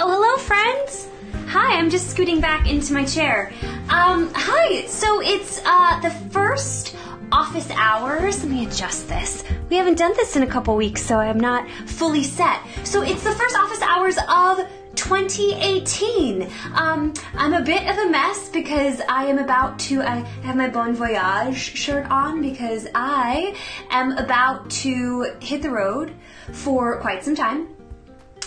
Oh, hello, friends. Hi, I'm just scooting back into my chair. Um, hi. So it's uh the first office hours. Let me adjust this. We haven't done this in a couple weeks, so I'm not fully set. So it's the first office hours of 2018. Um, I'm a bit of a mess because I am about to. I have my Bon Voyage shirt on because I am about to hit the road for quite some time.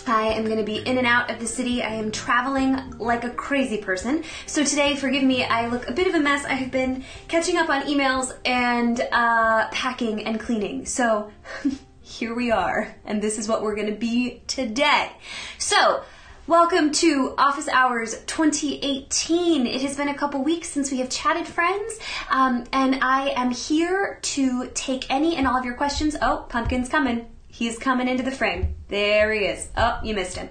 I am going to be in and out of the city. I am traveling like a crazy person. So today, forgive me, I look a bit of a mess. I have been catching up on emails and uh, packing and cleaning. So here we are, and this is what we're going to be today. So, Welcome to Office Hours 2018. It has been a couple weeks since we have chatted, friends, um, and I am here to take any and all of your questions. Oh, Pumpkin's coming. He's coming into the frame. There he is. Oh, you missed him.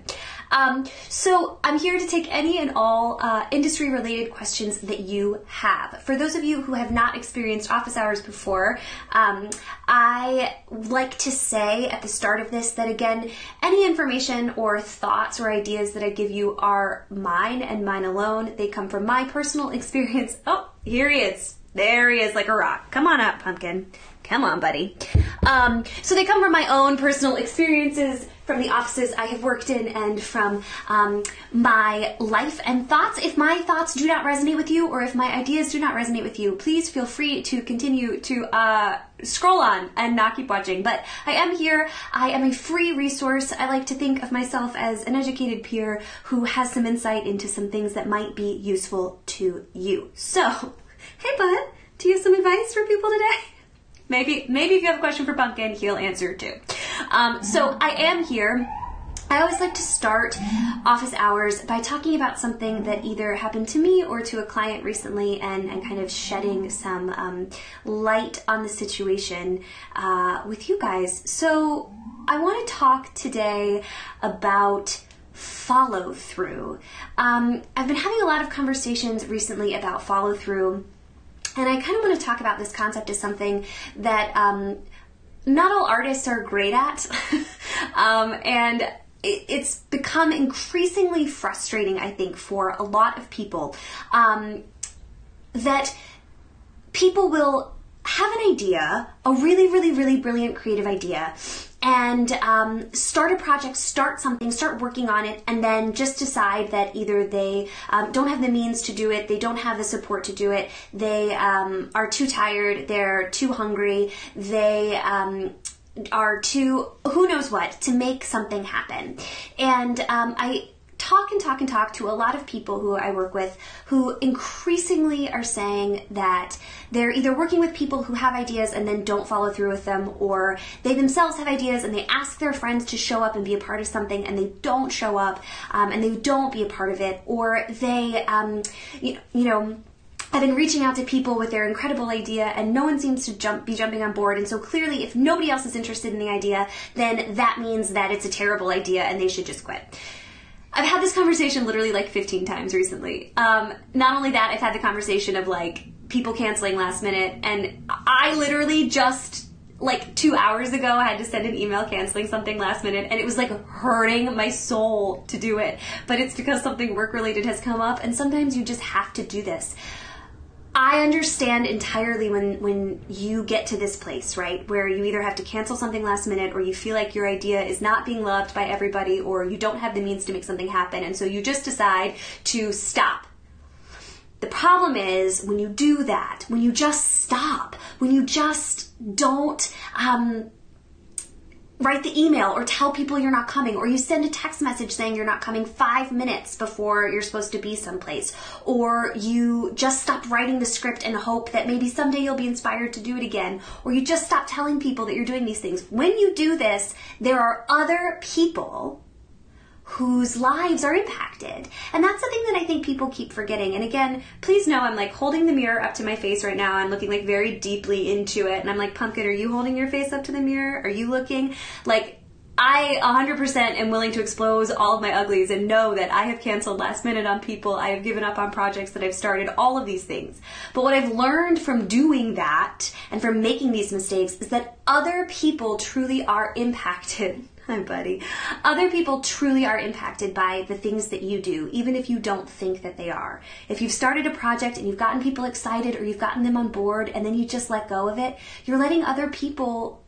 Um, so I'm here to take any and all uh, industry related questions that you have. For those of you who have not experienced office hours before, um, I like to say at the start of this that again, any information or thoughts or ideas that I give you are mine and mine alone. They come from my personal experience. Oh, here he is. There he is, like a rock. Come on up, pumpkin. Come on, buddy. Um, so they come from my own personal experiences, from the offices I have worked in, and from um, my life and thoughts. If my thoughts do not resonate with you, or if my ideas do not resonate with you, please feel free to continue to uh, scroll on and not keep watching. But I am here. I am a free resource. I like to think of myself as an educated peer who has some insight into some things that might be useful to you. So, hey, bud, do you have some advice for people today? Maybe, maybe if you have a question for Pumpkin, he'll answer it too. Um, so I am here. I always like to start office hours by talking about something that either happened to me or to a client recently and, and kind of shedding some um, light on the situation uh, with you guys. So I want to talk today about follow through. Um, I've been having a lot of conversations recently about follow through and I kind of want to talk about this concept as something that um, not all artists are great at. um, and it's become increasingly frustrating, I think, for a lot of people um, that people will have an idea, a really, really, really brilliant creative idea, and um, start a project, start something, start working on it, and then just decide that either they um, don't have the means to do it, they don't have the support to do it, they um, are too tired, they're too hungry, they um, are too who knows what to make something happen. And um, I talk and talk and talk to a lot of people who I work with who increasingly are saying that they're either working with people who have ideas and then don't follow through with them, or they themselves have ideas and they ask their friends to show up and be a part of something and they don't show up um, and they don't be a part of it, or they, um, you, you know, I've been reaching out to people with their incredible idea and no one seems to jump be jumping on board and so clearly if nobody else is interested in the idea then that means that it's a terrible idea and they should just quit. I've had this conversation literally like 15 times recently. Um, not only that, I've had the conversation of like people canceling last minute, and I literally just like two hours ago I had to send an email canceling something last minute, and it was like hurting my soul to do it. But it's because something work related has come up, and sometimes you just have to do this. I understand entirely when when you get to this place, right, where you either have to cancel something last minute or you feel like your idea is not being loved by everybody or you don't have the means to make something happen and so you just decide to stop. The problem is when you do that, when you just stop, when you just don't um, write the email or tell people you're not coming or you send a text message saying you're not coming five minutes before you're supposed to be someplace or you just stop writing the script and hope that maybe someday you'll be inspired to do it again or you just stop telling people that you're doing these things. When you do this there are other people whose lives are impacted. And that's the thing that I think people keep forgetting. And again, please know I'm like holding the mirror up to my face right now. I'm looking like very deeply into it. And I'm like, Pumpkin, are you holding your face up to the mirror? Are you looking? Like, I 100% am willing to expose all of my uglies and know that I have canceled last minute on people. I have given up on projects that I've started, all of these things. But what I've learned from doing that and from making these mistakes is that other people truly are impacted My buddy. Other people truly are impacted by the things that you do, even if you don't think that they are. If you've started a project and you've gotten people excited or you've gotten them on board and then you just let go of it, you're letting other people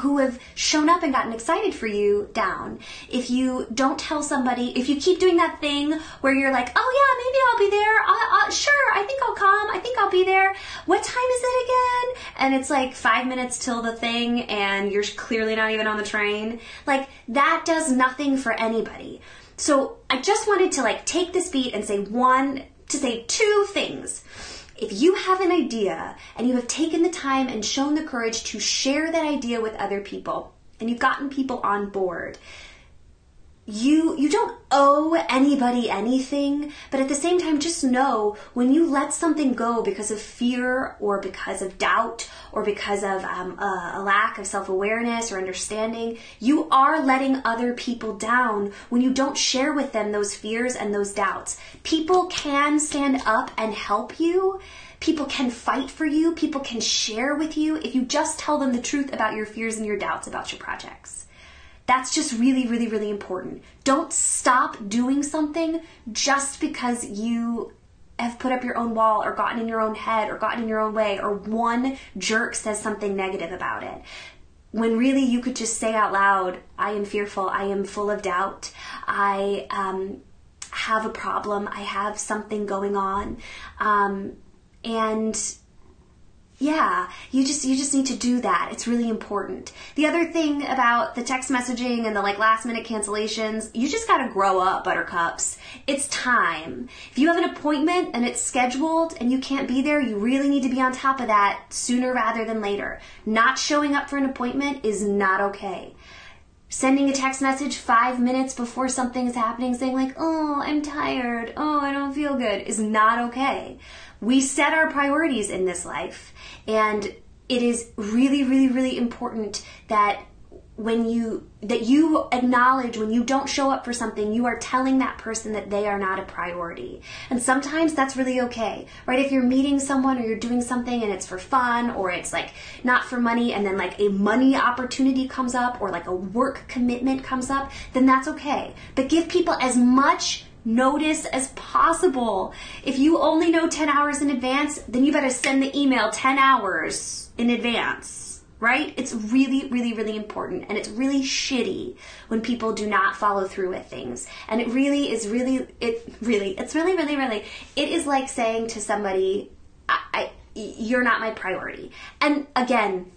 who have shown up and gotten excited for you down. If you don't tell somebody, if you keep doing that thing where you're like, oh yeah, maybe I'll be there. I'll, I'll, sure, I think I'll come. I think I'll be there. What time is it again? And it's like five minutes till the thing, and you're clearly not even on the train. Like that does nothing for anybody. So I just wanted to like take this beat and say one, to say two things if you have an idea and you have taken the time and shown the courage to share that idea with other people and you've gotten people on board, you you don't owe anybody anything but at the same time just know when you let something go because of fear or because of doubt or because of um, a, a lack of self-awareness or understanding you are letting other people down when you don't share with them those fears and those doubts people can stand up and help you People can fight for you. People can share with you if you just tell them the truth about your fears and your doubts about your projects. That's just really, really, really important. Don't stop doing something just because you have put up your own wall or gotten in your own head or gotten in your own way or one jerk says something negative about it. When really you could just say out loud, I am fearful, I am full of doubt, I um, have a problem, I have something going on. Um, and yeah you just you just need to do that. It's really important. The other thing about the text messaging and the like last minute cancellations you just got to grow up buttercups. It's time. If you have an appointment and it's scheduled and you can't be there you really need to be on top of that sooner rather than later. Not showing up for an appointment is not okay. Sending a text message five minutes before something is happening saying like oh i'm tired. Oh i don't feel good is not okay we set our priorities in this life and it is really really really important that when you that you acknowledge when you don't show up for something you are telling that person that they are not a priority. And sometimes that's really okay right? If you're meeting someone or you're doing something and it's for fun or it's like not for money and then like a money opportunity comes up or like a work commitment comes up then that's okay. But give people as much notice as possible. If you only know 10 hours in advance, then you better send the email 10 hours in advance, right? It's really, really, really important. And it's really shitty when people do not follow through with things. And it really is really, it really, it's really, really, really, it is like saying to somebody, I, I you're not my priority. And again,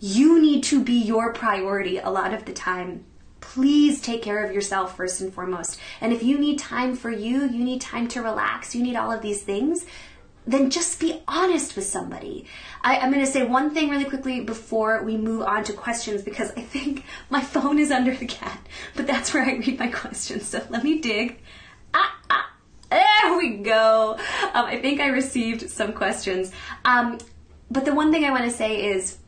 you need to be your priority a lot of the time please take care of yourself first and foremost. And if you need time for you, you need time to relax, you need all of these things, then just be honest with somebody. I, am going to say one thing really quickly before we move on to questions because I think my phone is under the cat, but that's where I read my questions. So let me dig. Ah, ah, there we go. Um, I think I received some questions. Um, but the one thing I want to say is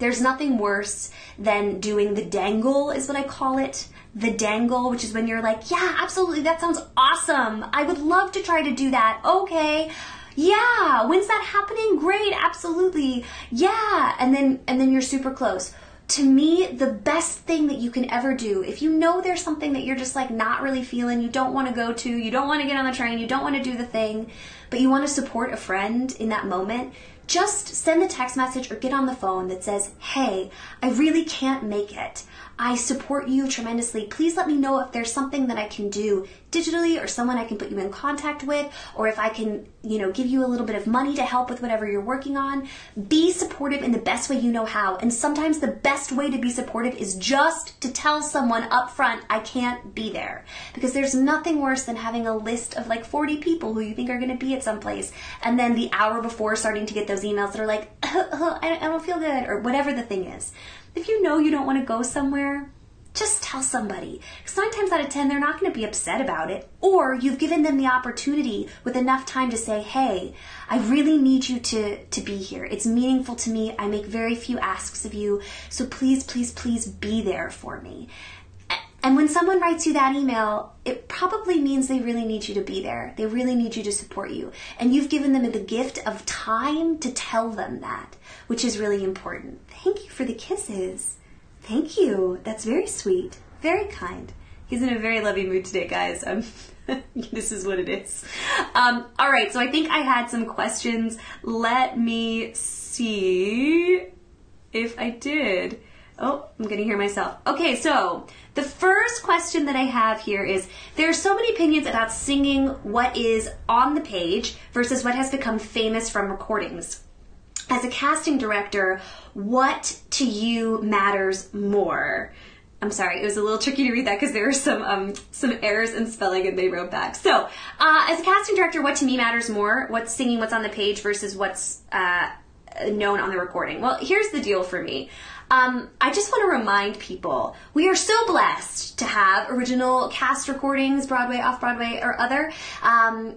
there's nothing worse than doing the dangle, is what I call it. The dangle, which is when you're like, yeah, absolutely, that sounds awesome. I would love to try to do that. Okay. Yeah, when's that happening? Great, absolutely. Yeah, and then and then you're super close to me, the best thing that you can ever do, if you know there's something that you're just like not really feeling, you don't want to go to, you don't want to get on the train, you don't want to do the thing, but you want to support a friend in that moment, just send a text message or get on the phone that says, Hey, I really can't make it. I support you tremendously. Please let me know if there's something that I can do digitally or someone I can put you in contact with or if I can, you know, give you a little bit of money to help with whatever you're working on. Be supportive in the best way you know how. And sometimes the best way to be supportive is just to tell someone up front, I can't be there. Because there's nothing worse than having a list of like 40 people who you think are going to be at some place and then the hour before starting to get those emails that are like, I don't feel good or whatever the thing is. If you know you don't want to go somewhere, just tell somebody. Because nine times out of ten, they're not going to be upset about it. Or you've given them the opportunity with enough time to say, hey, I really need you to, to be here. It's meaningful to me. I make very few asks of you. So please, please, please be there for me. And when someone writes you that email, it probably means they really need you to be there. They really need you to support you. And you've given them the gift of time to tell them that, which is really important. Thank you for the kisses. Thank you. That's very sweet. Very kind. He's in a very loving mood today, guys. Um, this is what it is. Um, all right, so I think I had some questions. Let me see if I did. Oh, I'm gonna hear myself. Okay, so the first question that I have here is there are so many opinions about singing what is on the page versus what has become famous from recordings. As a casting director, what to you matters more? I'm sorry, it was a little tricky to read that because there were some um, some errors in spelling and they wrote back. So, uh, as a casting director, what to me matters more? What's singing what's on the page versus what's uh, known on the recording? Well, here's the deal for me. Um, I just want to remind people we are so blessed to have original cast recordings, Broadway, off Broadway, or other. Um,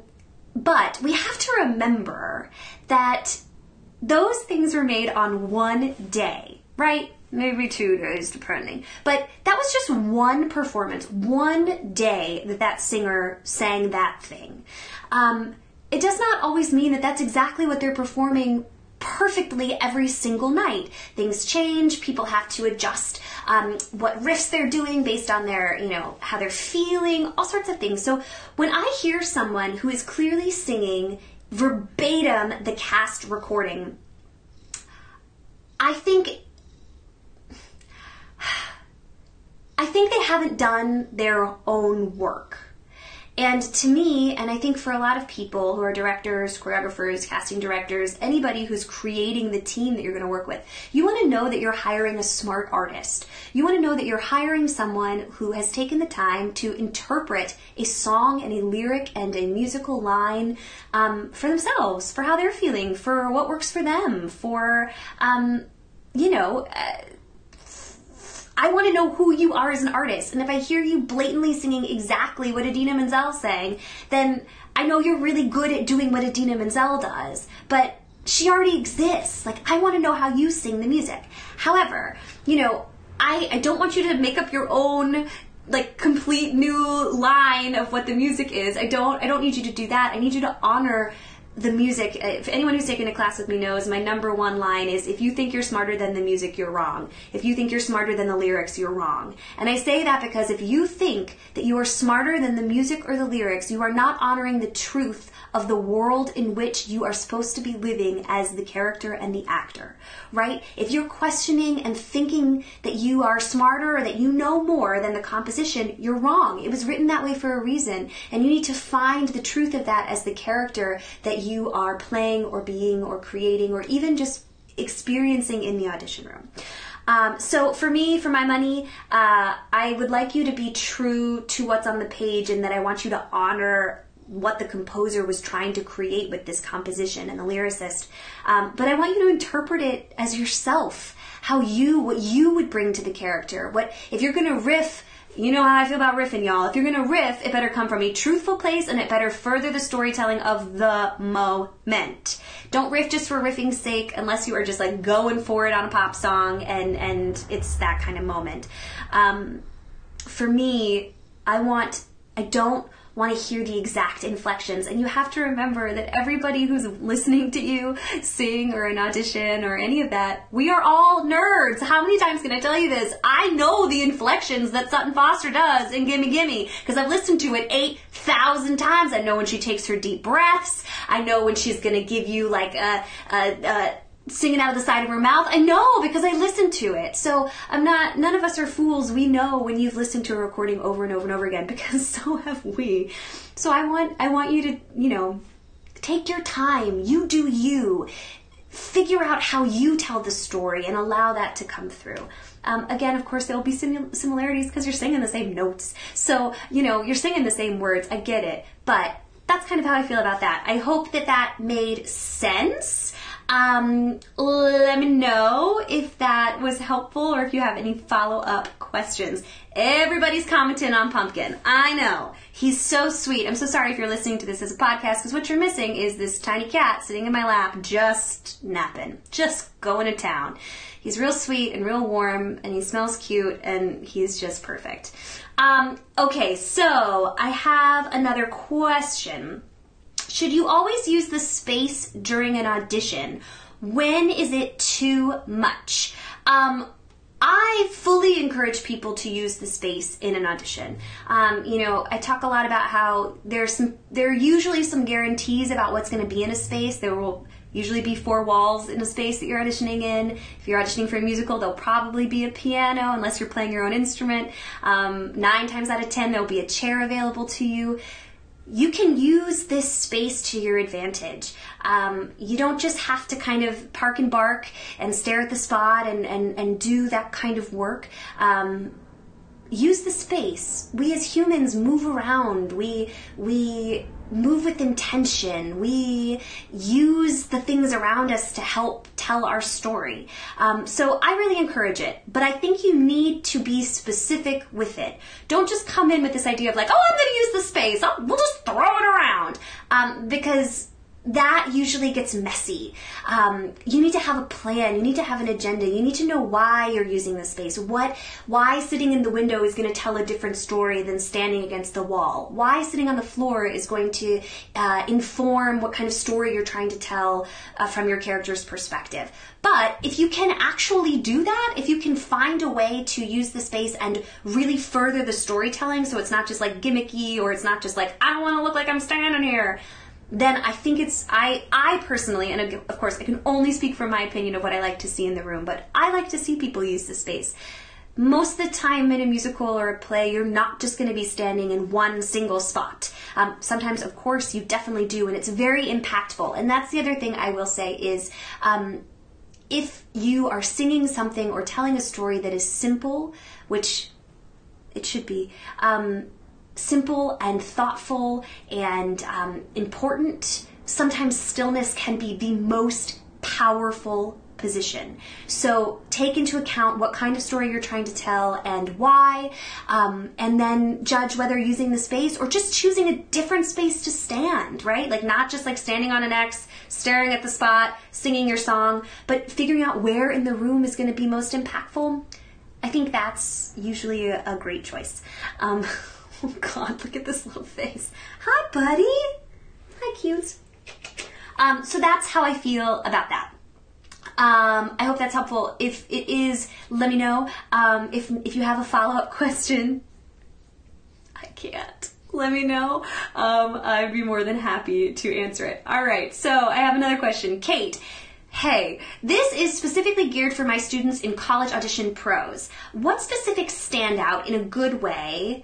but we have to remember that those things were made on one day, right? Maybe two days, depending. But that was just one performance, one day that that singer sang that thing. Um, it does not always mean that that's exactly what they're performing perfectly every single night. Things change, people have to adjust um, what riffs they're doing based on their, you know, how they're feeling, all sorts of things. So when I hear someone who is clearly singing verbatim the cast recording, I think I think they haven't done their own work. And to me, and I think for a lot of people who are directors, choreographers, casting directors, anybody who's creating the team that you're going to work with, you want to know that you're hiring a smart artist. You want to know that you're hiring someone who has taken the time to interpret a song and a lyric and a musical line um, for themselves, for how they're feeling, for what works for them, for, um, you know, uh, I want to know who you are as an artist. And if I hear you blatantly singing exactly what Idina Menzel sang, then I know you're really good at doing what Idina Menzel does. But she already exists. Like, I want to know how you sing the music. However, you know, I, I don't want you to make up your own like complete new line of what the music is. I don't I don't need you to do that. I need you to honor the music, uh, if anyone who's taken a class with me knows, my number one line is if you think you're smarter than the music, you're wrong. If you think you're smarter than the lyrics, you're wrong. And I say that because if you think that you are smarter than the music or the lyrics, you are not honoring the truth of the world in which you are supposed to be living as the character and the actor, right? If you're questioning and thinking that you are smarter or that you know more than the composition, you're wrong. It was written that way for a reason. And you need to find the truth of that as the character that you are playing or being or creating or even just experiencing in the audition room. Um, so for me, for my money, uh, I would like you to be true to what's on the page and that I want you to honor what the composer was trying to create with this composition and the lyricist. Um, but I want you to interpret it as yourself, how you, what you would bring to the character. What if you're going to riff? You know how I feel about riffing, y'all. If you're gonna riff, it better come from a truthful place and it better further the storytelling of the moment. Don't riff just for riffing's sake unless you are just like going for it on a pop song and, and it's that kind of moment. Um, for me, I want, I don't want to hear the exact inflections. And you have to remember that everybody who's listening to you sing or an audition or any of that, we are all nerds. How many times can I tell you this? I know the inflections that Sutton Foster does in Gimme Gimme because I've listened to it 8,000 times. I know when she takes her deep breaths. I know when she's going to give you like a, a, a singing out of the side of her mouth. I know because I listened to it. So I'm not, none of us are fools. We know when you've listened to a recording over and over and over again because so have we. So I want, I want you to, you know, take your time. You do you. Figure out how you tell the story and allow that to come through. Um, again, of course, there will be sim- similarities because you're singing the same notes. So, you know, you're singing the same words. I get it. But that's kind of how I feel about that. I hope that that made sense. Um, let me know if that was helpful or if you have any follow up questions. Everybody's commenting on Pumpkin. I know. He's so sweet. I'm so sorry if you're listening to this as a podcast because what you're missing is this tiny cat sitting in my lap just napping, just going to town. He's real sweet and real warm and he smells cute and he's just perfect. Um, okay, so I have another question. Should you always use the space during an audition? When is it too much? Um, I fully encourage people to use the space in an audition. Um, you know, I talk a lot about how there's some, there are usually some guarantees about what's going to be in a space. There will usually be four walls in a space that you're auditioning in. If you're auditioning for a musical, there'll probably be a piano unless you're playing your own instrument. Um, nine times out of ten, there'll be a chair available to you you can use this space to your advantage. Um, you don't just have to kind of park and bark and stare at the spot and, and, and do that kind of work. Um, use the space. We as humans move around. We we move with intention. We use the things around us to help tell our story. Um, so I really encourage it, but I think you need to be specific with it. Don't just come in with this idea of like, oh, I'm going to use the space. I'll, we'll just throw it around um, because that usually gets messy. Um, you need to have a plan. You need to have an agenda. You need to know why you're using the space. What, why sitting in the window is going to tell a different story than standing against the wall. Why sitting on the floor is going to uh, inform what kind of story you're trying to tell uh, from your character's perspective. But if you can actually do that, if you can find a way to use the space and really further the storytelling, so it's not just like gimmicky or it's not just like I don't want to look like I'm standing here then I think it's I I personally and of course I can only speak from my opinion of what I like to see in the room, but I like to see people use the space. Most of the time in a musical or a play, you're not just going to be standing in one single spot. Um, sometimes, of course, you definitely do, and it's very impactful. And that's the other thing I will say is um, if you are singing something or telling a story that is simple, which it should be, um, simple and thoughtful and um, important, sometimes stillness can be the most powerful position. So take into account what kind of story you're trying to tell and why, um, and then judge whether using the space or just choosing a different space to stand, right? Like not just like standing on an X, staring at the spot, singing your song, but figuring out where in the room is going to be most impactful. I think that's usually a, great choice. Um, Oh God, look at this little face. Hi, buddy. Hi, cute. Um, so that's how I feel about that. Um, I hope that's helpful. If it is, let me know. Um, if if you have a follow up question, I can't. Let me know. Um, I'd be more than happy to answer it. All right. So I have another question, Kate. Hey, this is specifically geared for my students in college audition pros. What specifics stand out in a good way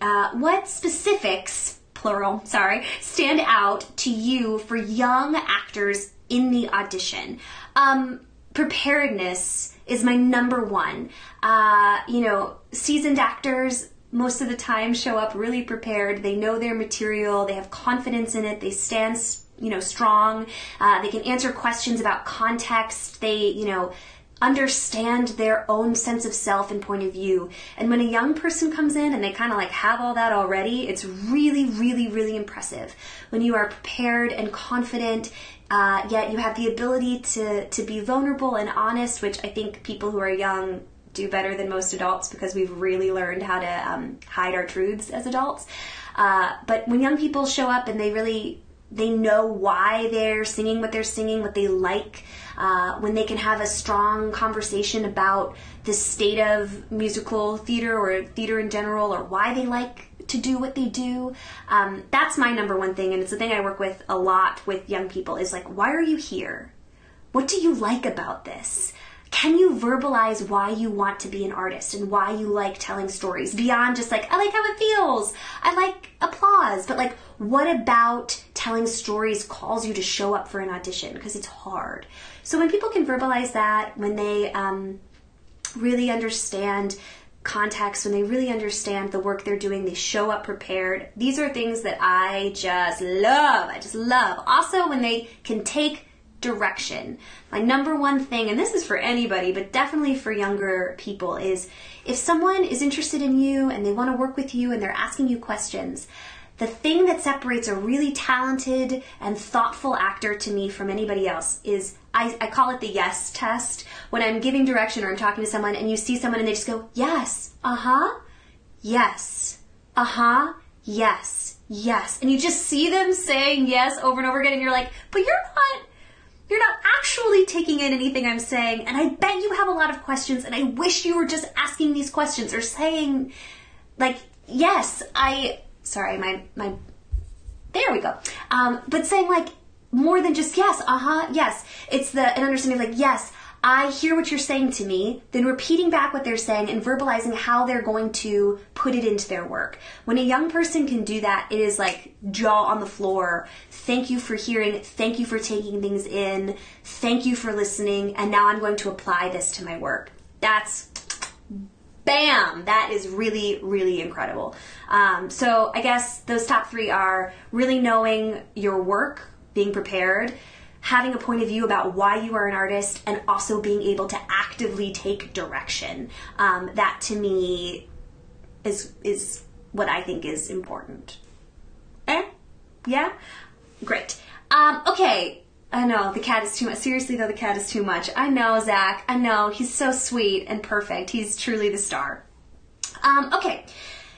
uh, what specifics, plural, sorry, stand out to you for young actors in the audition? Um, preparedness is my number one. Uh, you know, seasoned actors most of the time show up really prepared. They know their material. They have confidence in it. They stand, you know, strong. Uh, they can answer questions about context. They, you know, understand their own sense of self and point of view. And when a young person comes in and they kind of like have all that already, it's really, really, really impressive. When you are prepared and confident, uh, yet you have the ability to, to be vulnerable and honest, which I think people who are young do better than most adults because we've really learned how to um, hide our truths as adults. Uh, but when young people show up and they really they know why they're singing what they're singing, what they like, uh, when they can have a strong conversation about the state of musical theater or theater in general, or why they like to do what they do. Um, that's my number one thing, and it's the thing I work with a lot with young people is like, why are you here? What do you like about this? can you verbalize why you want to be an artist and why you like telling stories beyond just like, I like how it feels, I like applause, but like, what about telling stories calls you to show up for an audition? Because it's hard. So when people can verbalize that, when they um, really understand context, when they really understand the work they're doing, they show up prepared. These are things that I just love. I just love. Also, when they can take direction. My number one thing, and this is for anybody, but definitely for younger people, is if someone is interested in you and they want to work with you and they're asking you questions, the thing that separates a really talented and thoughtful actor to me from anybody else is I, I call it the yes test. When I'm giving direction or I'm talking to someone and you see someone and they just go, yes, uh huh, yes, uh huh, yes, yes. And you just see them saying yes over and over again and you're like, but you're not you're not actually taking in anything I'm saying, and I bet you have a lot of questions, and I wish you were just asking these questions or saying, like, yes, I. Sorry, my my. There we go. Um, but saying like more than just yes, uh huh, yes. It's the an understanding of like yes, I hear what you're saying to me, then repeating back what they're saying and verbalizing how they're going to put it into their work. When a young person can do that, it is like jaw on the floor. Thank you for hearing. Thank you for taking things in. Thank you for listening. And now I'm going to apply this to my work. That's bam that is really really incredible um, so i guess those top three are really knowing your work being prepared having a point of view about why you are an artist and also being able to actively take direction. Um, that to me is is what I think is important. Eh? Yeah? Great. Um, okay. I know the cat is too much. Seriously, though, the cat is too much. I know, Zach. I know. He's so sweet and perfect. He's truly the star. Um, okay.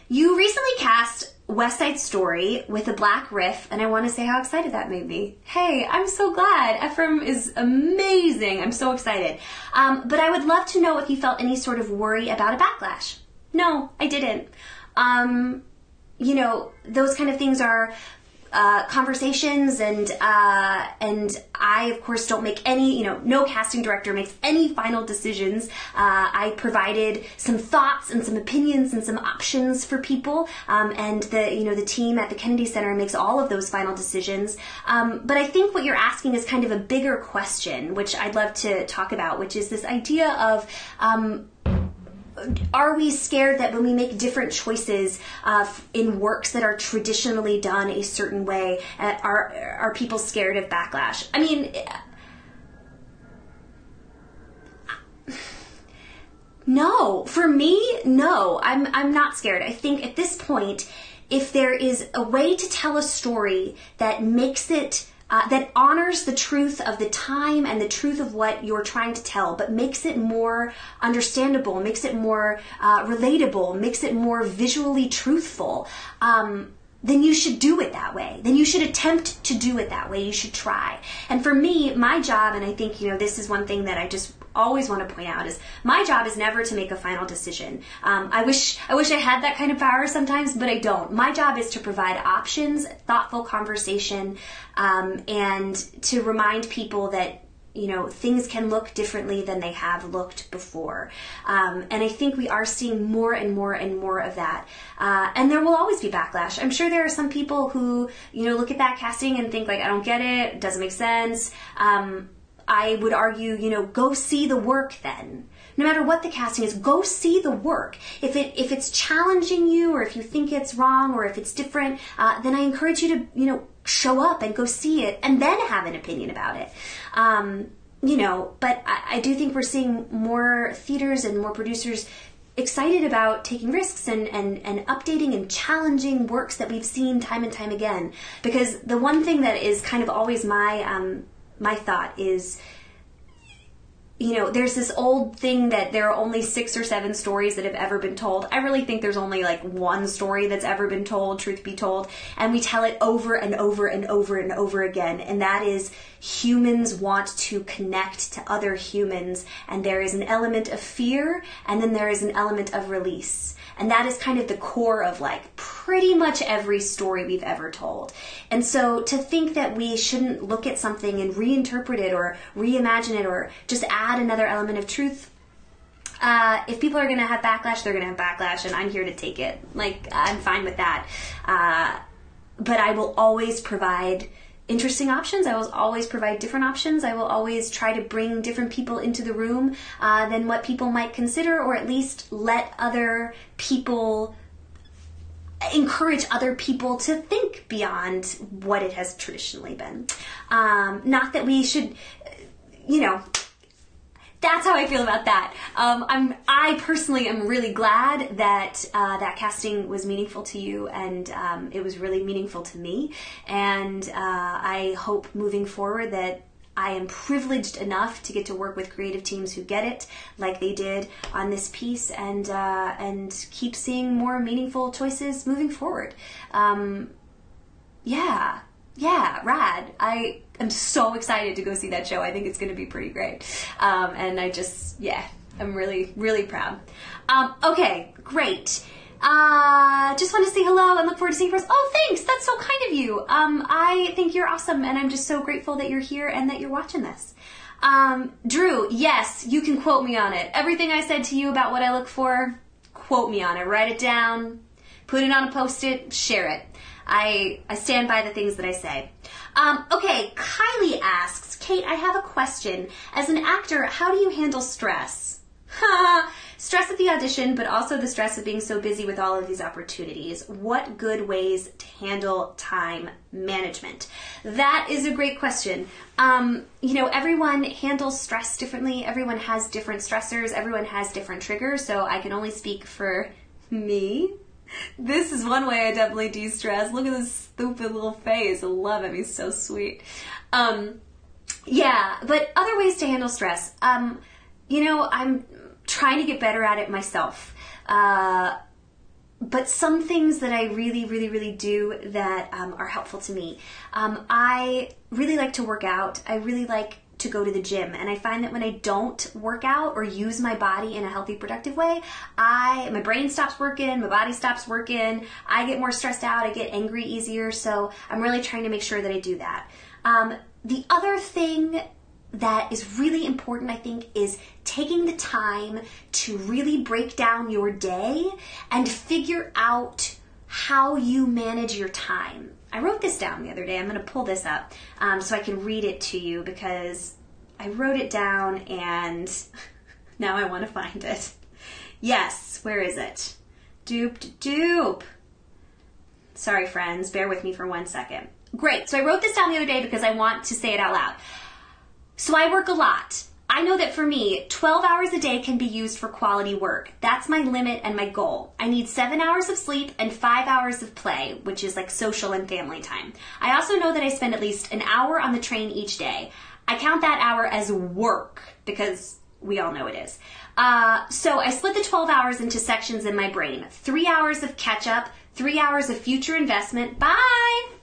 You recently cast West Side Story with a black riff, and I want to say how excited that made me. Hey, I'm so glad. Ephraim is amazing. I'm so excited. Um, but I would love to know if you felt any sort of worry about a backlash. No, I didn't. Um, you know, those kind of things are uh, conversations and uh, and I of course don't make any you know no casting director makes any final decisions. Uh, I provided some thoughts and some opinions and some options for people, um, and the you know the team at the Kennedy Center makes all of those final decisions. Um, but I think what you're asking is kind of a bigger question, which I'd love to talk about, which is this idea of um, are we scared that when we make different choices uh, in works that are traditionally done a certain way, uh, are are people scared of backlash? I mean. No, for me, no. I'm I'm not scared. I think at this point, if there is a way to tell a story that makes it uh, that honors the truth of the time and the truth of what you're trying to tell, but makes it more understandable, makes it more uh, relatable, makes it more visually truthful. Um, then you should do it that way. Then you should attempt to do it that way. You should try. And for me, my job, and I think, you know, this is one thing that I just always want to point out is my job is never to make a final decision. Um, I wish I wish I had that kind of power sometimes, but I don't. My job is to provide options, thoughtful conversation, um, and to remind people that you know things can look differently than they have looked before. Um, and i think we are seeing more and more and more of that. Uh, and there will always be backlash. I'm sure there are some people who you know look at that casting and think like i don't get it, it doesn't make sense. Um, I would argue, you know, go see the work then. No matter what the casting is, go see the work. If it if it's challenging you, or if you think it's wrong, or if it's different, uh, then I encourage you to you know show up and go see it, and then have an opinion about it. Um, you know, but I, I do think we're seeing more theaters and more producers excited about taking risks and, and, and updating and challenging works that we've seen time and time again. Because the one thing that is kind of always my um, my thought is you know, there's this old thing that there are only six or seven stories that have ever been told. I really think there's only like one story that's ever been told, truth be told, and we tell it over and over and over and over again. And that is humans want to connect to other humans, and there is an element of fear, and then there is an element of release. And that is kind of the core of like pretty much every story we've ever told. And so to think that we shouldn't look at something and reinterpret it or reimagine it or just add another element of truth uh, if people are going to have backlash, they're going to have backlash, and I'm here to take it. Like, I'm fine with that. Uh, but I will always provide interesting options. I will always provide different options. I will always try to bring different people into the room uh, than what people might consider, or at least let other people encourage other people to think beyond what it has traditionally been. Um, not that we should, you know, that's how I feel about that. Um, I'm I personally am really glad that uh, that casting was meaningful to you, and um, it was really meaningful to me. And uh, I hope moving forward that I am privileged enough to get to work with creative teams who get it, like they did on this piece, and uh, and keep seeing more meaningful choices moving forward. Um, yeah, yeah, rad. I am so excited to go see that show. I think it's going to be pretty great. Um, and I just, yeah, I'm really, really proud. Um, okay, great. Uh, just want to say hello and look forward to seeing you. Oh, thanks. That's so kind of you. Um, I think you're awesome, and I'm just so grateful that you're here and that you're watching this. Um, Drew, yes, you can quote me on it. Everything I said to you about what I look for, quote me on it. Write it down, put it on a post-it, share it. I I stand by the things that I say. Um, okay, Kylie asks, Kate, I have a question. As an actor, how do you handle stress? stress at the audition, but also the stress of being so busy with all of these opportunities. What good ways to handle time management? That is a great question. Um, you know, everyone handles stress differently. Everyone has different stressors. Everyone has different triggers. So I can only speak for me. This is one way I definitely de-stress. Look at this stupid little face. I love him. He's so sweet. Um, yeah, but other ways to handle stress. Um, you know, I'm trying to get better at it myself. Uh, but some things that I really, really, really do that um, are helpful to me. Um, I really like to work out. I really like to go to the gym. And i find that when i don't work out or use my body in a healthy productive way i my brain stops working my body stops working i get more stressed out i get angry easier. So i'm really trying to make sure that i do that. Um, the other thing that is really important, I think, is taking the time to really break down your day and figure out how you manage your time. I wrote this down the other day. I'm going to pull this up um, so I can read it to you because I wrote it down and now I want to find it. Yes, where is it? Doop doop. Sorry, friends, bear with me for one second. Great. So I wrote this down the other day because I want to say it out loud. So I work a lot. I know that for me, 12 hours a day can be used for quality work. That's my limit and my goal. I need seven hours of sleep and five hours of play, which is like social and family time. I also know that I spend at least an hour on the train each day. I count that hour as work because we all know it is. Uh, so I split the 12 hours into sections in my brain. Three hours of catch up, three hours of future investment. Bye!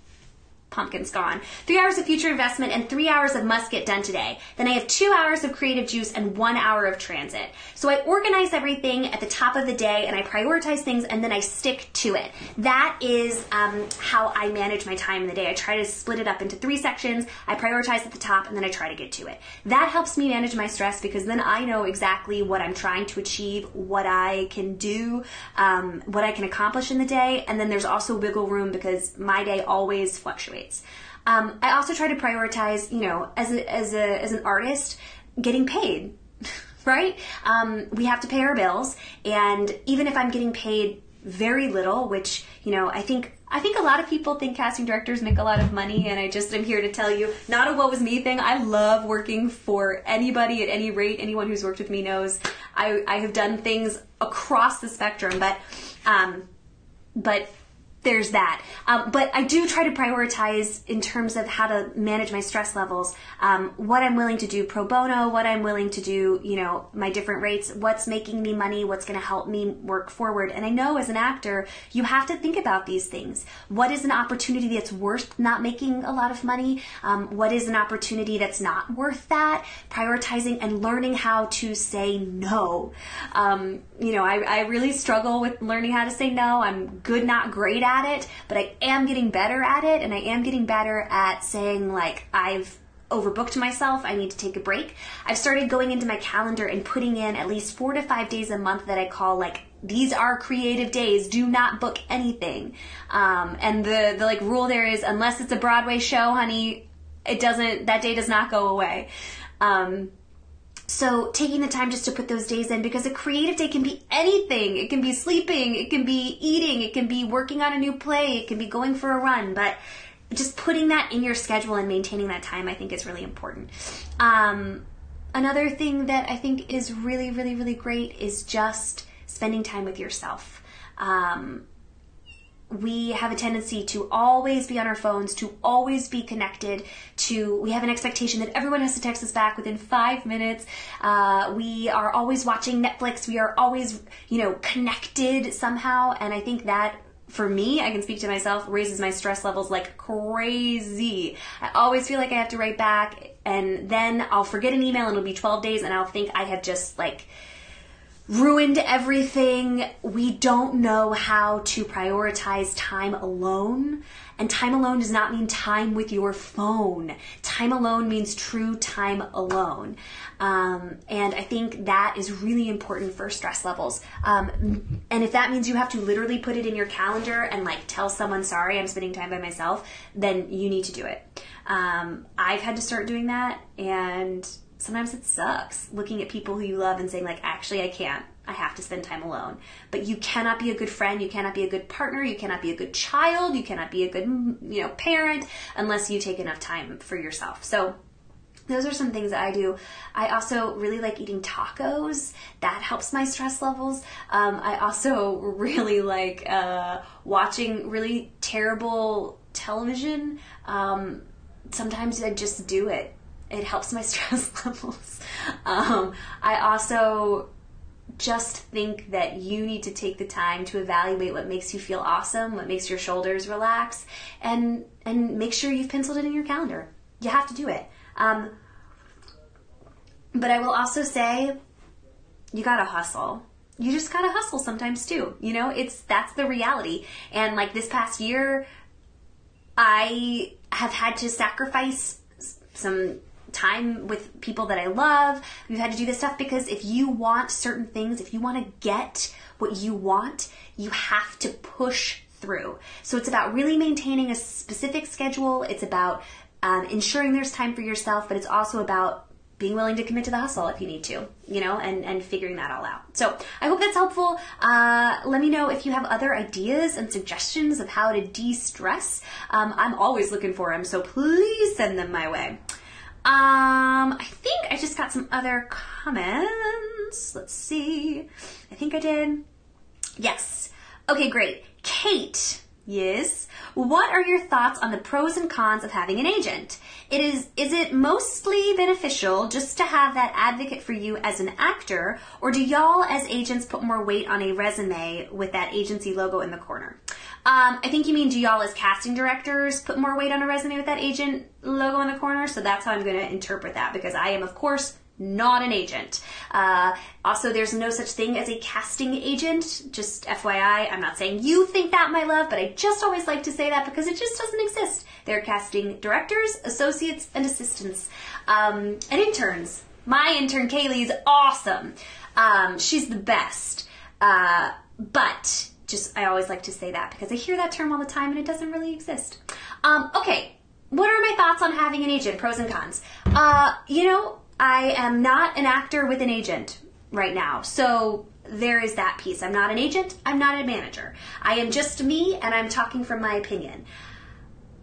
Pumpkin's gone. Three hours of future investment and three hours of must get done today. Then I have two hours of creative juice and one hour of transit. So I organize everything at the top of the day and I prioritize things and then I stick to it. That is um, how I manage my time in the day. I try to split it up into three sections. I prioritize at the top and then I try to get to it. That helps me manage my stress because then I know exactly what I'm trying to achieve, what I can do, um, what I can accomplish in the day. And then there's also wiggle room because my day always fluctuates. Um, I also try to prioritize, you know, as a, as a as an artist, getting paid, right? Um, we have to pay our bills, and even if I'm getting paid very little, which you know, I think I think a lot of people think casting directors make a lot of money, and I just am here to tell you, not a what was me thing. I love working for anybody at any rate. Anyone who's worked with me knows I, I have done things across the spectrum, but um, but there's that. Um, but I do try to prioritize in terms of how to manage my stress levels, um, what I'm willing to do pro bono, what I'm willing to do, you know, my different rates, what's making me money, what's going to help me work forward. And I know as an actor, you have to think about these things. What is an opportunity that's worth not making a lot of money? Um, what is an opportunity that's not worth that? Prioritizing and learning how to say no. Um, you know, I, I really struggle with learning how to say no. I'm good, not great at it, but I am getting better at it, and I am getting better at saying, like, I've overbooked myself. I need to take a break. I've started going into my calendar and putting in at least four to five days a month that I call like these are creative days. Do not book anything. Um, and the the like rule there is unless it's a Broadway show, honey, it doesn't that day does not go away. Um, so taking the time just to put those days in because a creative day can be anything. It can be sleeping, it can be eating, it can be working on a new play, it can be going for a run, but just putting that in your schedule and maintaining that time I think is really important. Um, another thing that I think is really, really, really great is just spending time with yourself. Um, we have a tendency to always be on our phones, to always be connected, to, we have an expectation that everyone has to text us back within five minutes. Uh, we are always watching Netflix. We are always, you know, connected somehow. And I think that for me, I can speak to myself, raises my stress levels like crazy. I always feel like I have to write back, and then I'll forget an email and it'll be 12 days, and I'll think I have just like ruined everything. We don't know how to prioritize time alone. And time alone does not mean time with your phone. Time alone means true time alone. Um, and I think that is really important for stress levels. Um, and if that means you have to literally put it in your calendar and like tell someone, sorry, I'm spending time by myself, then you need to do it. Um, I've had to start doing that and sometimes it sucks looking at people who you love and saying like actually i can't i have to spend time alone but you cannot be a good friend you cannot be a good partner you cannot be a good child you cannot be a good you know parent unless you take enough time for yourself so those are some things that I do. I also really like eating tacos. That helps my stress levels. Um, I also really like uh, watching really terrible television. Um, sometimes I just do it it helps my stress levels. Um, I also just think that you need to take the time to evaluate what makes you feel awesome, what makes your shoulders relax, and and make sure you've penciled it in your calendar. You have to do it. Um, but I will also say, you gotta hustle. You just gotta hustle sometimes too. You know, it's that's the reality. And like this past year, I have had to sacrifice some time with people that I love. We've had to do this stuff because if you want certain things, if you want to get what you want, you have to push through. So it's about really maintaining a specific schedule. It's about um, ensuring there's time for yourself, but it's also about being willing to commit to the hustle if you need to, you know, and, and figuring that all out. So I hope that's helpful. Uh, let me know if you have other ideas and suggestions of how to de stress. Um, I'm always looking for them, so please send them my way. Um, I think I just got some other comments. Let's see. I think I did. Yes. Okay, great. Kate. Yes. What are your thoughts on the pros and cons of having an agent? It is is it mostly beneficial just to have that advocate for you as an actor, or do y'all as agents put more weight on a resume with that agency logo in the corner? Um, I think you mean do y'all as casting directors put more weight on a resume with that agent logo in the corner? So that's how I'm going to interpret that because I am, of course, not an agent. Uh, also, there's no such thing as a casting agent. Just FYI, I'm not saying you think that, my love, but I just always like to say that because it just doesn't exist. They're casting directors, associates, and assistants, um, and interns. My intern Kaylee is awesome. Um, she's the best. Uh, but just I always like to say that because I hear that term all the time and it doesn't really exist. Um, okay, what are my thoughts on having an agent? Pros and cons. Uh, you know, I am not an actor with an agent right now, so there is that piece. I'm not an agent. I'm not a manager. I am just me, and I'm talking from my opinion.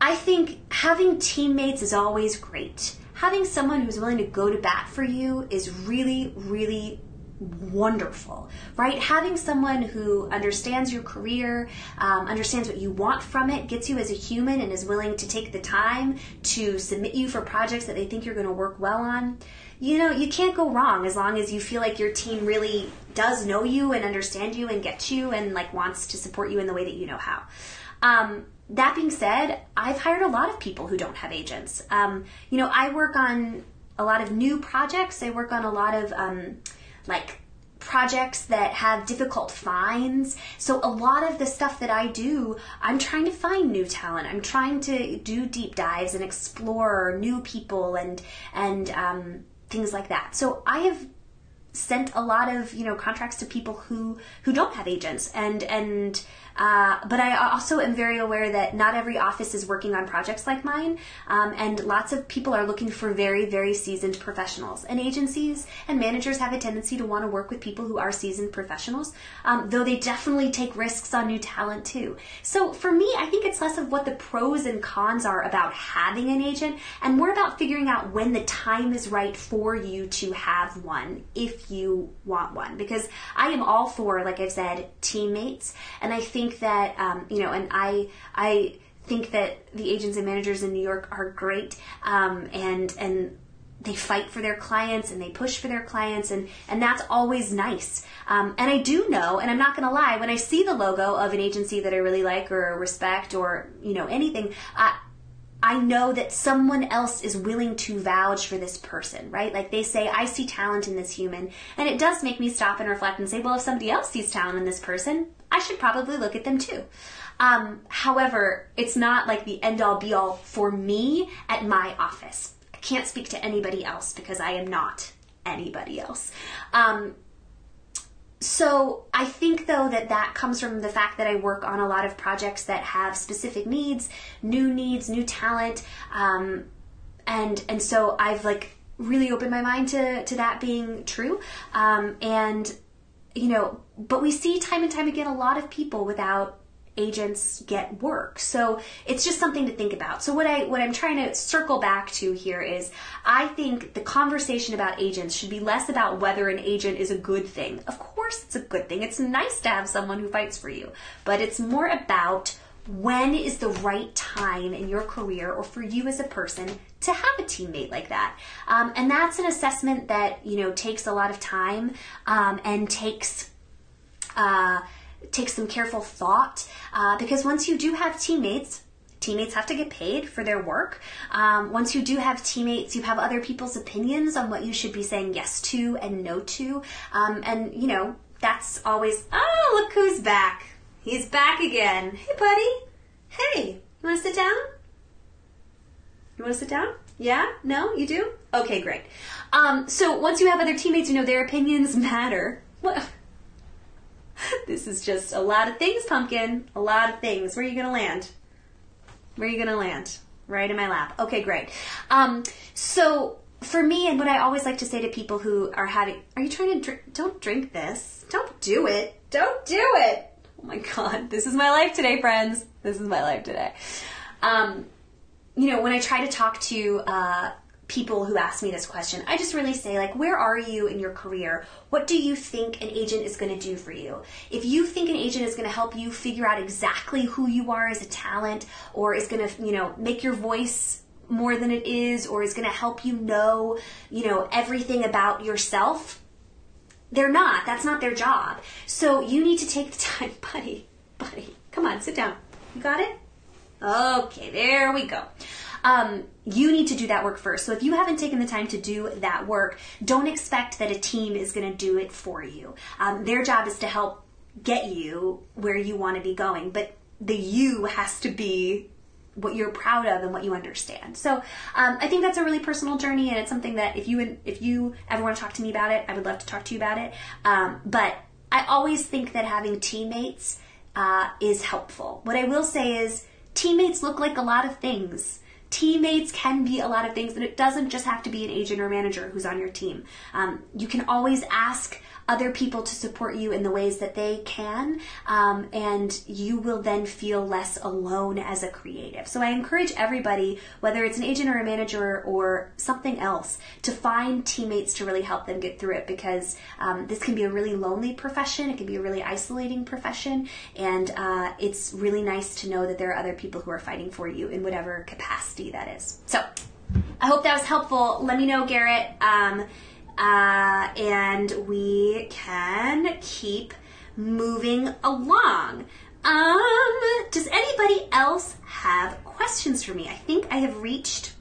I think having teammates is always great. Having someone who's willing to go to bat for you is really, really wonderful, right? Having someone who understands your career, um, understands what you want from it, gets you as a human, and is willing to take the time to submit you for projects that they think you're going to work well on. You know, you can't go wrong as long as you feel like your team really does know you and understand you and get you and like wants to support you in the way that you know how. Um, that being said, I've hired a lot of people who don't have agents. Um, you know, I work on a lot of new projects. I work on a lot of um, like projects that have difficult finds. So a lot of the stuff that I do, I'm trying to find new talent. I'm trying to do deep dives and explore new people and and um, things like that. So I have sent a lot of you know contracts to people who who don't have agents and and uh, but I also am very aware that not every office is working on projects like mine, um, and lots of people are looking for very, very seasoned professionals. And agencies and managers have a tendency to want to work with people who are seasoned professionals, um, though they definitely take risks on new talent too. So for me, I think it's less of what the pros and cons are about having an agent, and more about figuring out when the time is right for you to have one if you want one. Because I am all for, like I've said, teammates, and I think think that um, you know, and I I think that the agents and managers in New York are great, um, and and they fight for their clients and they push for their clients and and that's always nice um, and i do know and i'm not going to lie when i see the logo of an agency that i really like or respect or you know anything I, I know that someone else is willing to vouch for this person, right? Like they say, I see talent in this human. And it does make me stop and reflect and say, well, if somebody else sees talent in this person, I should probably look at them too. Um, however, it's not like the end all be all for me at my office I can't speak to anybody else because I am not anybody else. Um, so I think though that that comes from the fact that I work on a lot of projects that have specific needs, new needs, new talent, um, and and so I've like really opened my mind to to that being true, um, and you know, but we see time and time again a lot of people without agents get work. So it's just something to think about. So what I what I'm trying to circle back to here is I think the conversation about agents should be less about whether an agent is a good thing. Of course it's a good thing. It's nice to have someone who fights for you, but it's more about when is the right time in your career or for you as a person to have a teammate like that um, and that's an assessment that you know takes a lot of time um, and takes uh, take some careful thought uh, because once you do have teammates, teammates have to get paid for their work. Um, once you do have teammates, you have other people's opinions on what you should be saying yes to and no to. Um, and, you know, that's always, oh, look who's back. He's back again. Hey, buddy. Hey, you want to sit down? You want to sit down? Yeah? No? You do? Okay, great. Um, so once you have other teammates, you know, their opinions matter. What? this is just a lot of things, pumpkin. A lot of things. Where are you going to land? Where are you going to land? Right in my lap. Okay, great. Um, so for me, and what I always like to say to people who are having, are you trying to drink? Don't drink this. Don't do it. Don't do it. My God. This is my life today, friends. This is my life today. Um, you know, when I try to talk to uh, people who ask me this question. I just really say, like, where are you in your career? What do you think an agent is going to do for you? If you think an agent is going to help you figure out exactly who you are as a talent or is going to, you know, make your voice more than it is or is going to help you know, you know, everything about yourself, they're not. That's not their job. So you need to take the time, buddy, buddy. Come on, sit down. You got it? Okay, there we go um, you need to do that work first. So if you haven't taken the time to do that work, don't expect that a team is going to do it for you. Um, their job is to help get you where you want to be going, but the you has to be what you're proud of and what you understand. So um, I think that's a really personal journey, and it's something that if you if you ever want to talk to me about it, I would love to talk to you about it. Um, but I always think that having teammates uh, is helpful. What I will say is teammates look like a lot of things teammates can be a lot of things, and it doesn't just have to be an agent or manager who's on your team. Um, you can always ask other people to support you in the ways that they can, um, and you will then feel less alone as a creative. So I encourage everybody, whether it's an agent or a manager or something else, to find teammates to really help them get through it because um, this can be a really lonely profession, it can be a really isolating profession, and uh, it's really nice to know that there are other people who are fighting for you in whatever capacity that is. So I hope that was helpful. Let me know, Garrett. Um, uh, and we can keep moving along. Um, does anybody else have questions for me? I think I have reached.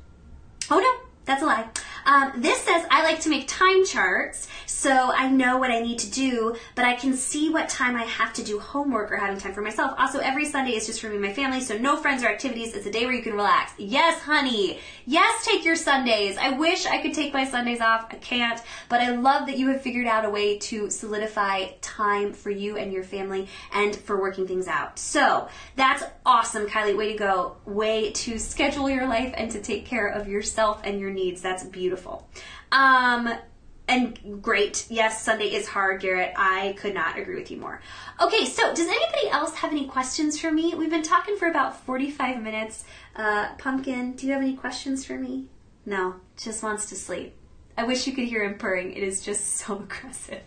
Oh no, that's a lie. Um, this says I like to make time charts so I know what I need to do, but I can see what time I have to do homework or having time for myself. Also, every Sunday is just for me and my family, so no friends or activities. It's a day where you can relax. Yes, honey. Yes, take your Sundays. I wish I could take my Sundays off. I can't, but I love that you have figured out a way to solidify time for you and your family and for working things out. So that's awesome, Kylie. Way to go. Way to schedule your life and to take care of yourself and your needs. That's beautiful. Um, and great. Yes, Sunday is hard, Garrett. I could not agree with you more. Okay, so does anybody else have any questions for me? We've been talking for about 45 minutes. Uh, Pumpkin, do you have any questions for me? No, just wants to sleep. I wish you could hear him purring. It is just so aggressive.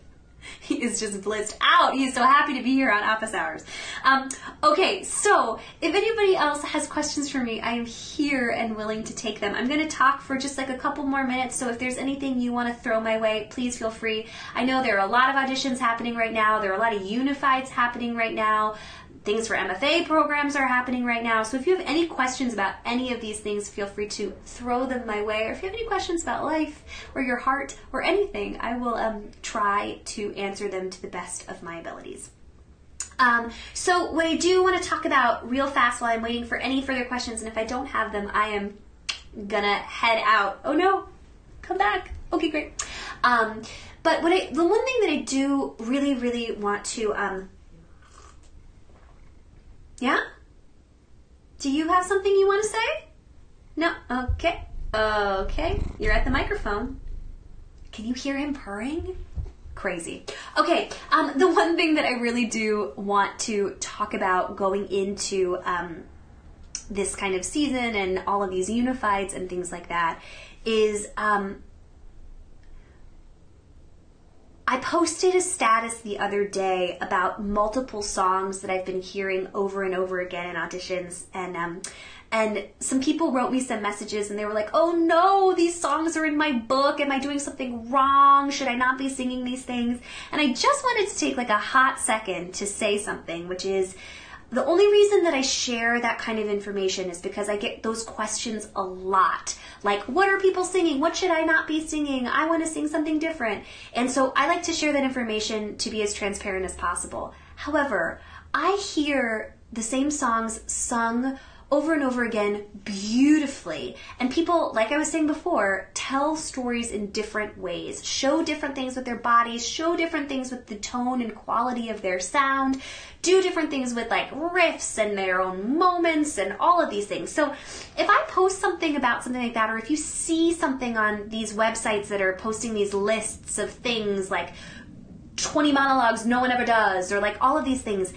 he is just blissed out. He's so happy to be here on office hours. Um, okay, so if anybody else has questions for me, I am here and willing to take them. I'm going to talk for just like a couple more minutes, so if there's anything you want to throw my way, please feel free. I know there are a lot of auditions happening right now, there are a lot of unifieds happening right now things for MFA programs are happening right now. So if you have any questions about any of these things, feel free to throw them my way. Or if you have any questions about life or your heart or anything, I will um, try to answer them to the best of my abilities. Um, so what I do want to talk about real fast while I'm waiting for any further questions, and if I don't have them, I am gonna head out. Oh no, come back. Okay, great. Um, but what I, the one thing that I do really, really want to um, yeah? Do you have something you want to say? No? Okay. Okay. You're at the microphone. Can you hear him purring? Crazy. Okay, um, the one thing that I really do want to talk about going into um, this kind of season and all of these unifieds and things like that is um, I posted a status the other day about multiple songs that I've been hearing over and over again in auditions, and um, and some people wrote me some messages, and they were like, "Oh no, these songs are in my book. Am I doing something wrong? Should I not be singing these things?" And I just wanted to take like a hot second to say something, which is the only reason that I share that kind of information is because I get those questions a lot. Like, what are people singing? What should I not be singing? I want to sing something different. And so I like to share that information to be as transparent as possible. However, I hear the same songs sung over and over again beautifully. And people, like I was saying before, tell stories in different ways, show different things with their bodies, show different things with the tone and quality of their sound, do different things with like riffs and their own moments and all of these things. So if I post something about something like that, or if you see something on these websites that are posting these lists of things like 20 monologues no one ever does, or like all of these things,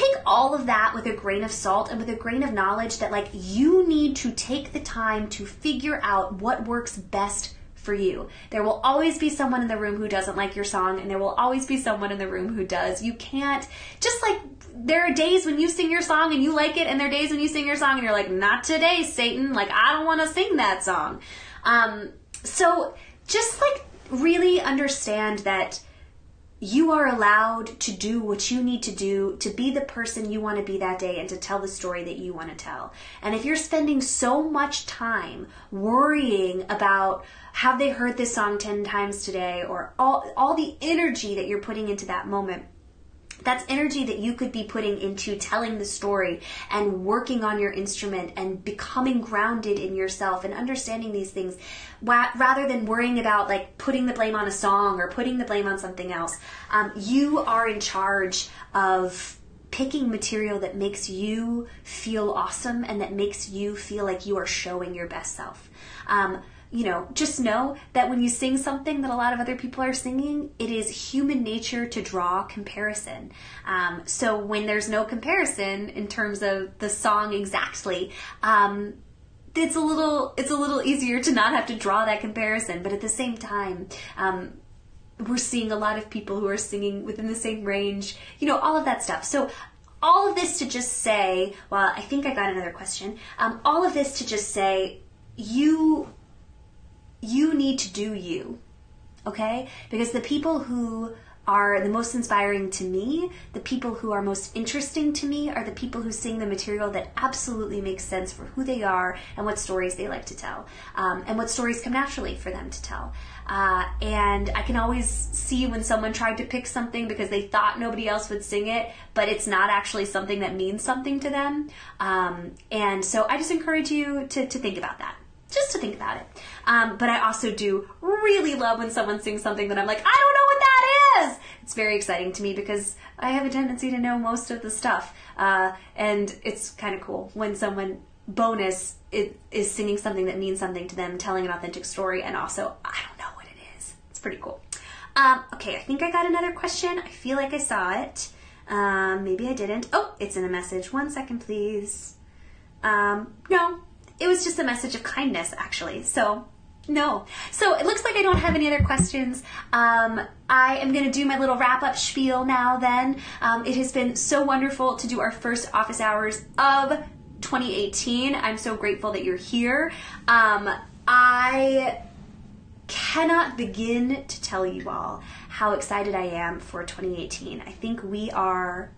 take all of that with a grain of salt and with a grain of knowledge that like you need to take the time to figure out what works best for you. There will always be someone in the room who doesn't like your song, and there will always be someone in the room who does. You can't, just like there are days when you sing your song and you like it, and there are days when you sing your song and you're like, not today, Satan. Like, I don't want to sing that song. Um, so just like really understand that you are allowed to do what you need to do to be the person you want to be that day and to tell the story that you want to tell. And if you're spending so much time worrying about have they heard this song 10 times today or all all the energy that you're putting into that moment, that's energy that you could be putting into telling the story and working on your instrument and becoming grounded in yourself and understanding these things rather than worrying about like putting the blame on a song or putting the blame on something else. Um, you are in charge of picking material that makes you feel awesome and that makes you feel like you are showing your best self. Um, you know, just know that when you sing something that a lot of other people are singing, it is human nature to draw comparison. Um, so when there's no comparison in terms of the song exactly, um, it's a little it's a little easier to not have to draw that comparison. But at the same time, um, we're seeing a lot of people who are singing within the same range. You know, all of that stuff. So all of this to just say, well, I think I got another question. Um, all of this to just say, you you need to do you. Okay? Because the people who are the most inspiring to me, the people who are most interesting to me are the people who sing the material that absolutely makes sense for who they are and what stories they like to tell, um, and what stories come naturally for them to tell. Uh, and I can always see when someone tried to pick something because they thought nobody else would sing it, but it's not actually something that means something to them. Um, and so I just encourage you to, to think about that just to think about it. Um, but I also do really love when someone sings something that I'm like, I don't know what that is. It's very exciting to me because I have a tendency to know most of the stuff, uh, and it's kind of cool when someone bonus is singing something that means something to them, telling an authentic story, and also I don't know what it is. It's pretty cool. Um, okay, I think I got another question. I feel like I saw it. Um, maybe I didn't. Oh, it's in a message. One second, please. Um, no, it was just a message of kindness, actually. So No. So it looks like I don't have any other questions. Um, I am going to do my little wrap up spiel now then. Um, it has been so wonderful to do our first office hours of 2018. I'm so grateful that you're here. Um, I cannot begin to tell you all how excited I am for 2018. I think we are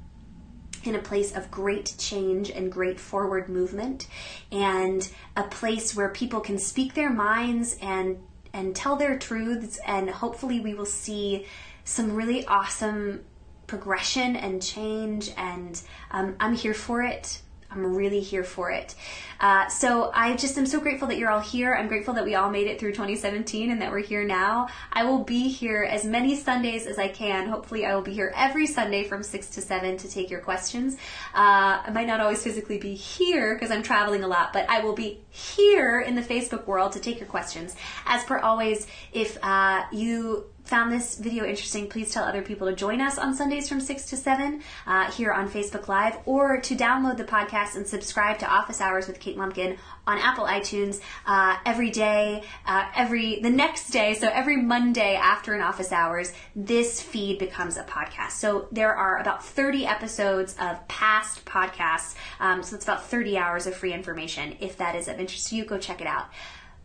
in a place of great change and great forward movement and a place where people can speak their minds and and tell their truths and hopefully we will see some really awesome progression and change and um, i'm here for it I'm really here for it. Uh, so I just am so grateful that you're all here. I'm grateful that we all made it through 2017 and that we're here now. I will be here as many Sundays as I can. Hopefully, I will be here every Sunday from 6 to 7 to take your questions. Uh, I might not always physically be here because I'm traveling a lot, but I will be here in the Facebook world to take your questions. As per always, if uh, you found this video interesting, please tell other people to join us on Sundays from 6 to 7 uh, here on Facebook Live or to download the podcast and subscribe to Office Hours with Kate Lumpkin on Apple iTunes uh, every day, uh, every the next day. So every Monday after an office hours, this feed becomes a podcast. So there are about 30 episodes of past podcasts. Um, so it's about 30 hours of free information. If that is of interest to you, go check it out.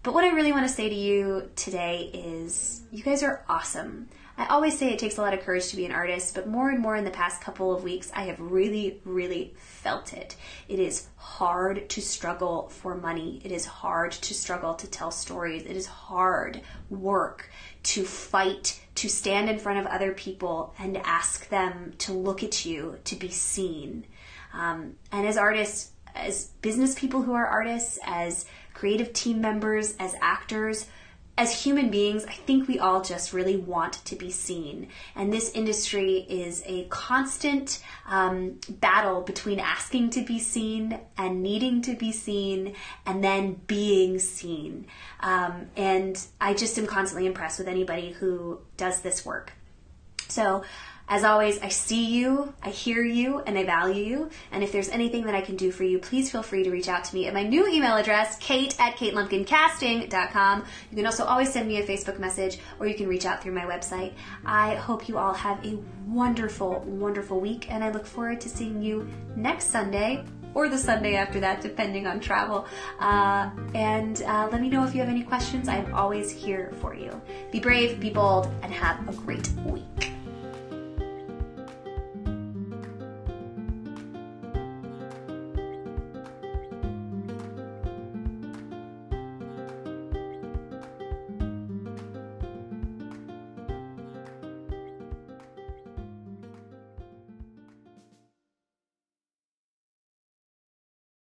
But what I really want to say to you today is you guys are awesome. I always say it takes a lot of courage to be an artist, but more and more in the past couple of weeks, I have really, really felt it. It is hard to struggle for money. It is hard to struggle to tell stories. It is hard work to fight, to stand in front of other people and ask them to look at you, to be seen. Um, and as artists, as business people who are artists, as creative team members, as actors, as human beings, I think we all just really want to be seen. And this industry is a constant um, battle between asking to be seen and needing to be seen and then being seen. Um, and I just am constantly impressed with anybody who does this work. So as always, I see you, I hear you, and I value you. And if there's anything that I can do for you, please feel free to reach out to me at my new email address, kate at katelumpkincasting.com. You can also always send me a Facebook message or you can reach out through my website. I hope you all have a wonderful, wonderful week, and I look forward to seeing you next Sunday or the Sunday after that, depending on travel. Uh, and uh, let me know if you have any questions. I'm always here for you. Be brave, be bold, and have a great week.